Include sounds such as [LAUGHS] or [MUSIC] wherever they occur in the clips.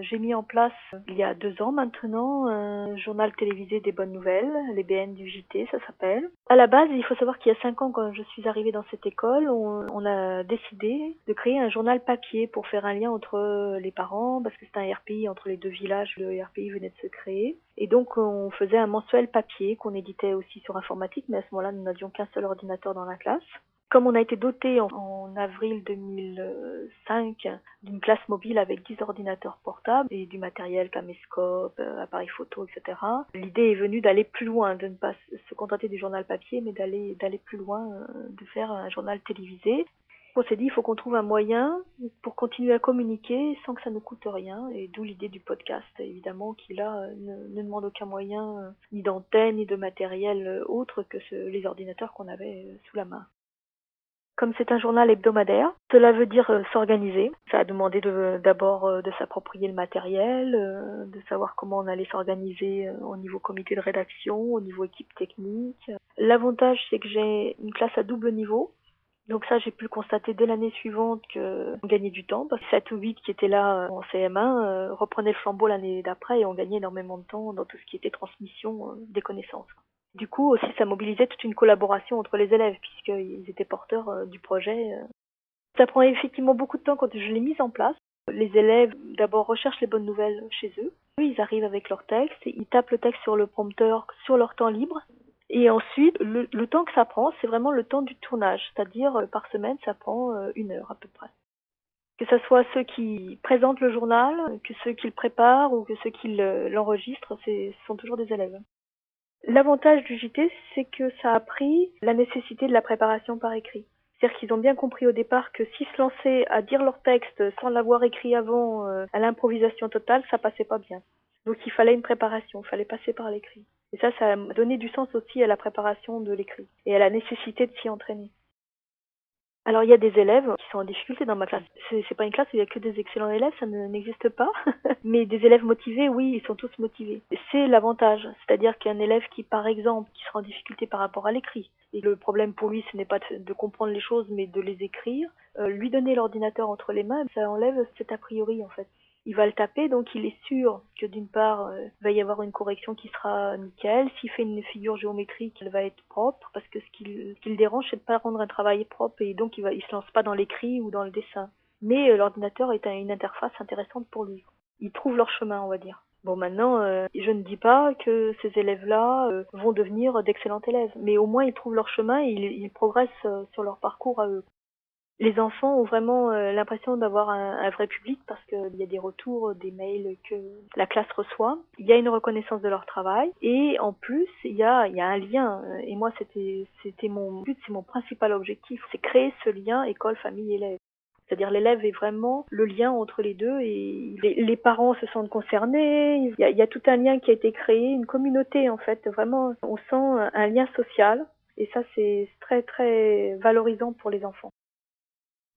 J'ai mis en place, il y a deux ans maintenant, un journal télévisé des bonnes nouvelles, les BN du JT, ça s'appelle. À la base, il faut savoir qu'il y a cinq ans, quand je suis arrivée dans cette école, on, on, a décidé de créer un journal papier pour faire un lien entre les parents, parce que c'est un RPI entre les deux villages, le RPI venait de se créer. Et donc, on faisait un mensuel papier qu'on éditait aussi sur informatique, mais à ce moment-là, nous n'avions qu'un seul ordinateur dans la classe. Comme on a été doté en, avril 2005 d'une classe mobile avec 10 ordinateurs portables et du matériel caméscope, euh, appareil photo, etc., l'idée est venue d'aller plus loin, de ne pas se contenter du journal papier, mais d'aller plus loin, euh, de faire un journal télévisé. On s'est dit, il faut qu'on trouve un moyen pour continuer à communiquer sans que ça ne coûte rien, et d'où l'idée du podcast, évidemment, qui là ne, ne demande aucun moyen, euh, ni d'antenne, ni de matériel autre que les ordinateurs qu'on avait sous la main. Comme c'est un journal hebdomadaire, cela veut dire euh, s'organiser. Ça a demandé d'abord de, euh, de s'approprier le matériel, euh, de savoir comment on allait s'organiser au niveau comité de rédaction, au niveau équipe technique. L'avantage, c'est que j'ai une classe à double niveau. Donc ça, j'ai pu constater dès l'année suivante qu'on gagnait du temps, parce que 7 ou 8 qui étaient là en CM1 reprenaient le flambeau l'année d'après et on gagnait énormément de temps dans tout ce qui était transmission des connaissances. Du coup, aussi, ça mobilisait toute une collaboration entre les élèves, puisqu'ils étaient porteurs euh, du projet. euh. Ça prend effectivement beaucoup de temps quand je l'ai mise en place. Les élèves, d'abord, recherchent les bonnes nouvelles chez eux. Ils arrivent avec leur texte, ils tapent le texte sur le prompteur sur leur temps libre. Et ensuite, le, le temps que ça prend, c'est vraiment le temps du tournage. C'est-à-dire, euh, par semaine, ça prend une heure à peu près. Que ce soit ceux qui présentent le journal, que ceux qui le préparent ou que ceux qui le- l'enregistrent, ce sont toujours des élèves. L'avantage du JT, c'est que ça a pris la nécessité de la préparation par écrit. C'est-à-dire qu'ils ont bien compris au départ que s'ils se lançaient à dire leur texte sans l'avoir écrit avant, euh, à l'improvisation totale, ça passait pas bien. Donc il fallait une préparation, il fallait passer par l'écrit. Et ça, ça a donné du sens aussi à la préparation de l'écrit et à la nécessité de s'y entraîner. Alors il y a des élèves qui sont en difficulté dans ma classe. C'est, pas une classe où il y a que des excellents élèves, ça ne, n'existe pas. [LAUGHS] Mais des élèves motivés, oui, ils sont tous motivés. C'est l'avantage, c'est-à-dire qu'un élève qui, par exemple, qui sera en difficulté par rapport à l'écrit, et le problème pour lui, ce n'est pas de, de comprendre les choses, mais de les écrire, euh, lui donner l'ordinateur entre les mains, ça enlève cet a priori en fait il va le taper, donc il est sûr que d'une part, euh, il va y avoir une correction qui sera nickel. S'il fait une figure géométrique, elle va être propre, parce que ce qui, qui le dérange, c'est de pas rendre un travail propre, et donc il il se lance pas dans l'écrit ou dans le dessin. Mais euh, l'ordinateur est un- une interface intéressante pour lui. Ils trouvent leur chemin, on va dire. Bon, maintenant, euh, je ne dis pas que ces élèves-là vont devenir d'excellents élèves, mais au moins ils trouvent leur chemin et ils, progressent sur leur parcours à eux. Les enfants ont vraiment euh, l'impression d'avoir un, vrai public parce qu'il y a des retours, des mails que la classe reçoit. Il y a une reconnaissance de leur travail et en plus il y a, y a un lien. Euh, Et moi c'était c'était mon but, c'est mon principal objectif, c'est créer ce lien école famille élève. C'est-à-dire l'élève est vraiment le lien entre les deux et les, les parents se sentent concernés. Il y, a, il y a tout un lien qui a été créé, une communauté en fait. Vraiment, on sent un lien social et ça c'est très très valorisant pour les enfants.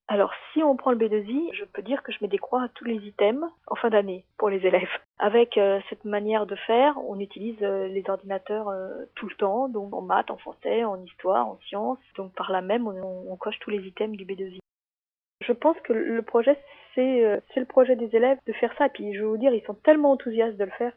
Alors, si on prend le B2I, je peux dire que je mets des croix à tous les items en fin d'année pour les élèves. Avec euh, cette manière de faire, on utilise euh, les ordinateurs euh, tout le temps, donc en maths, en français, en histoire, en sciences. Donc par là même, on, coche tous les items du B2I. Je pense que le projet, c'est c'est le projet des élèves de faire ça. Et puis, je vais vous dire, ils sont tellement enthousiastes de le faire.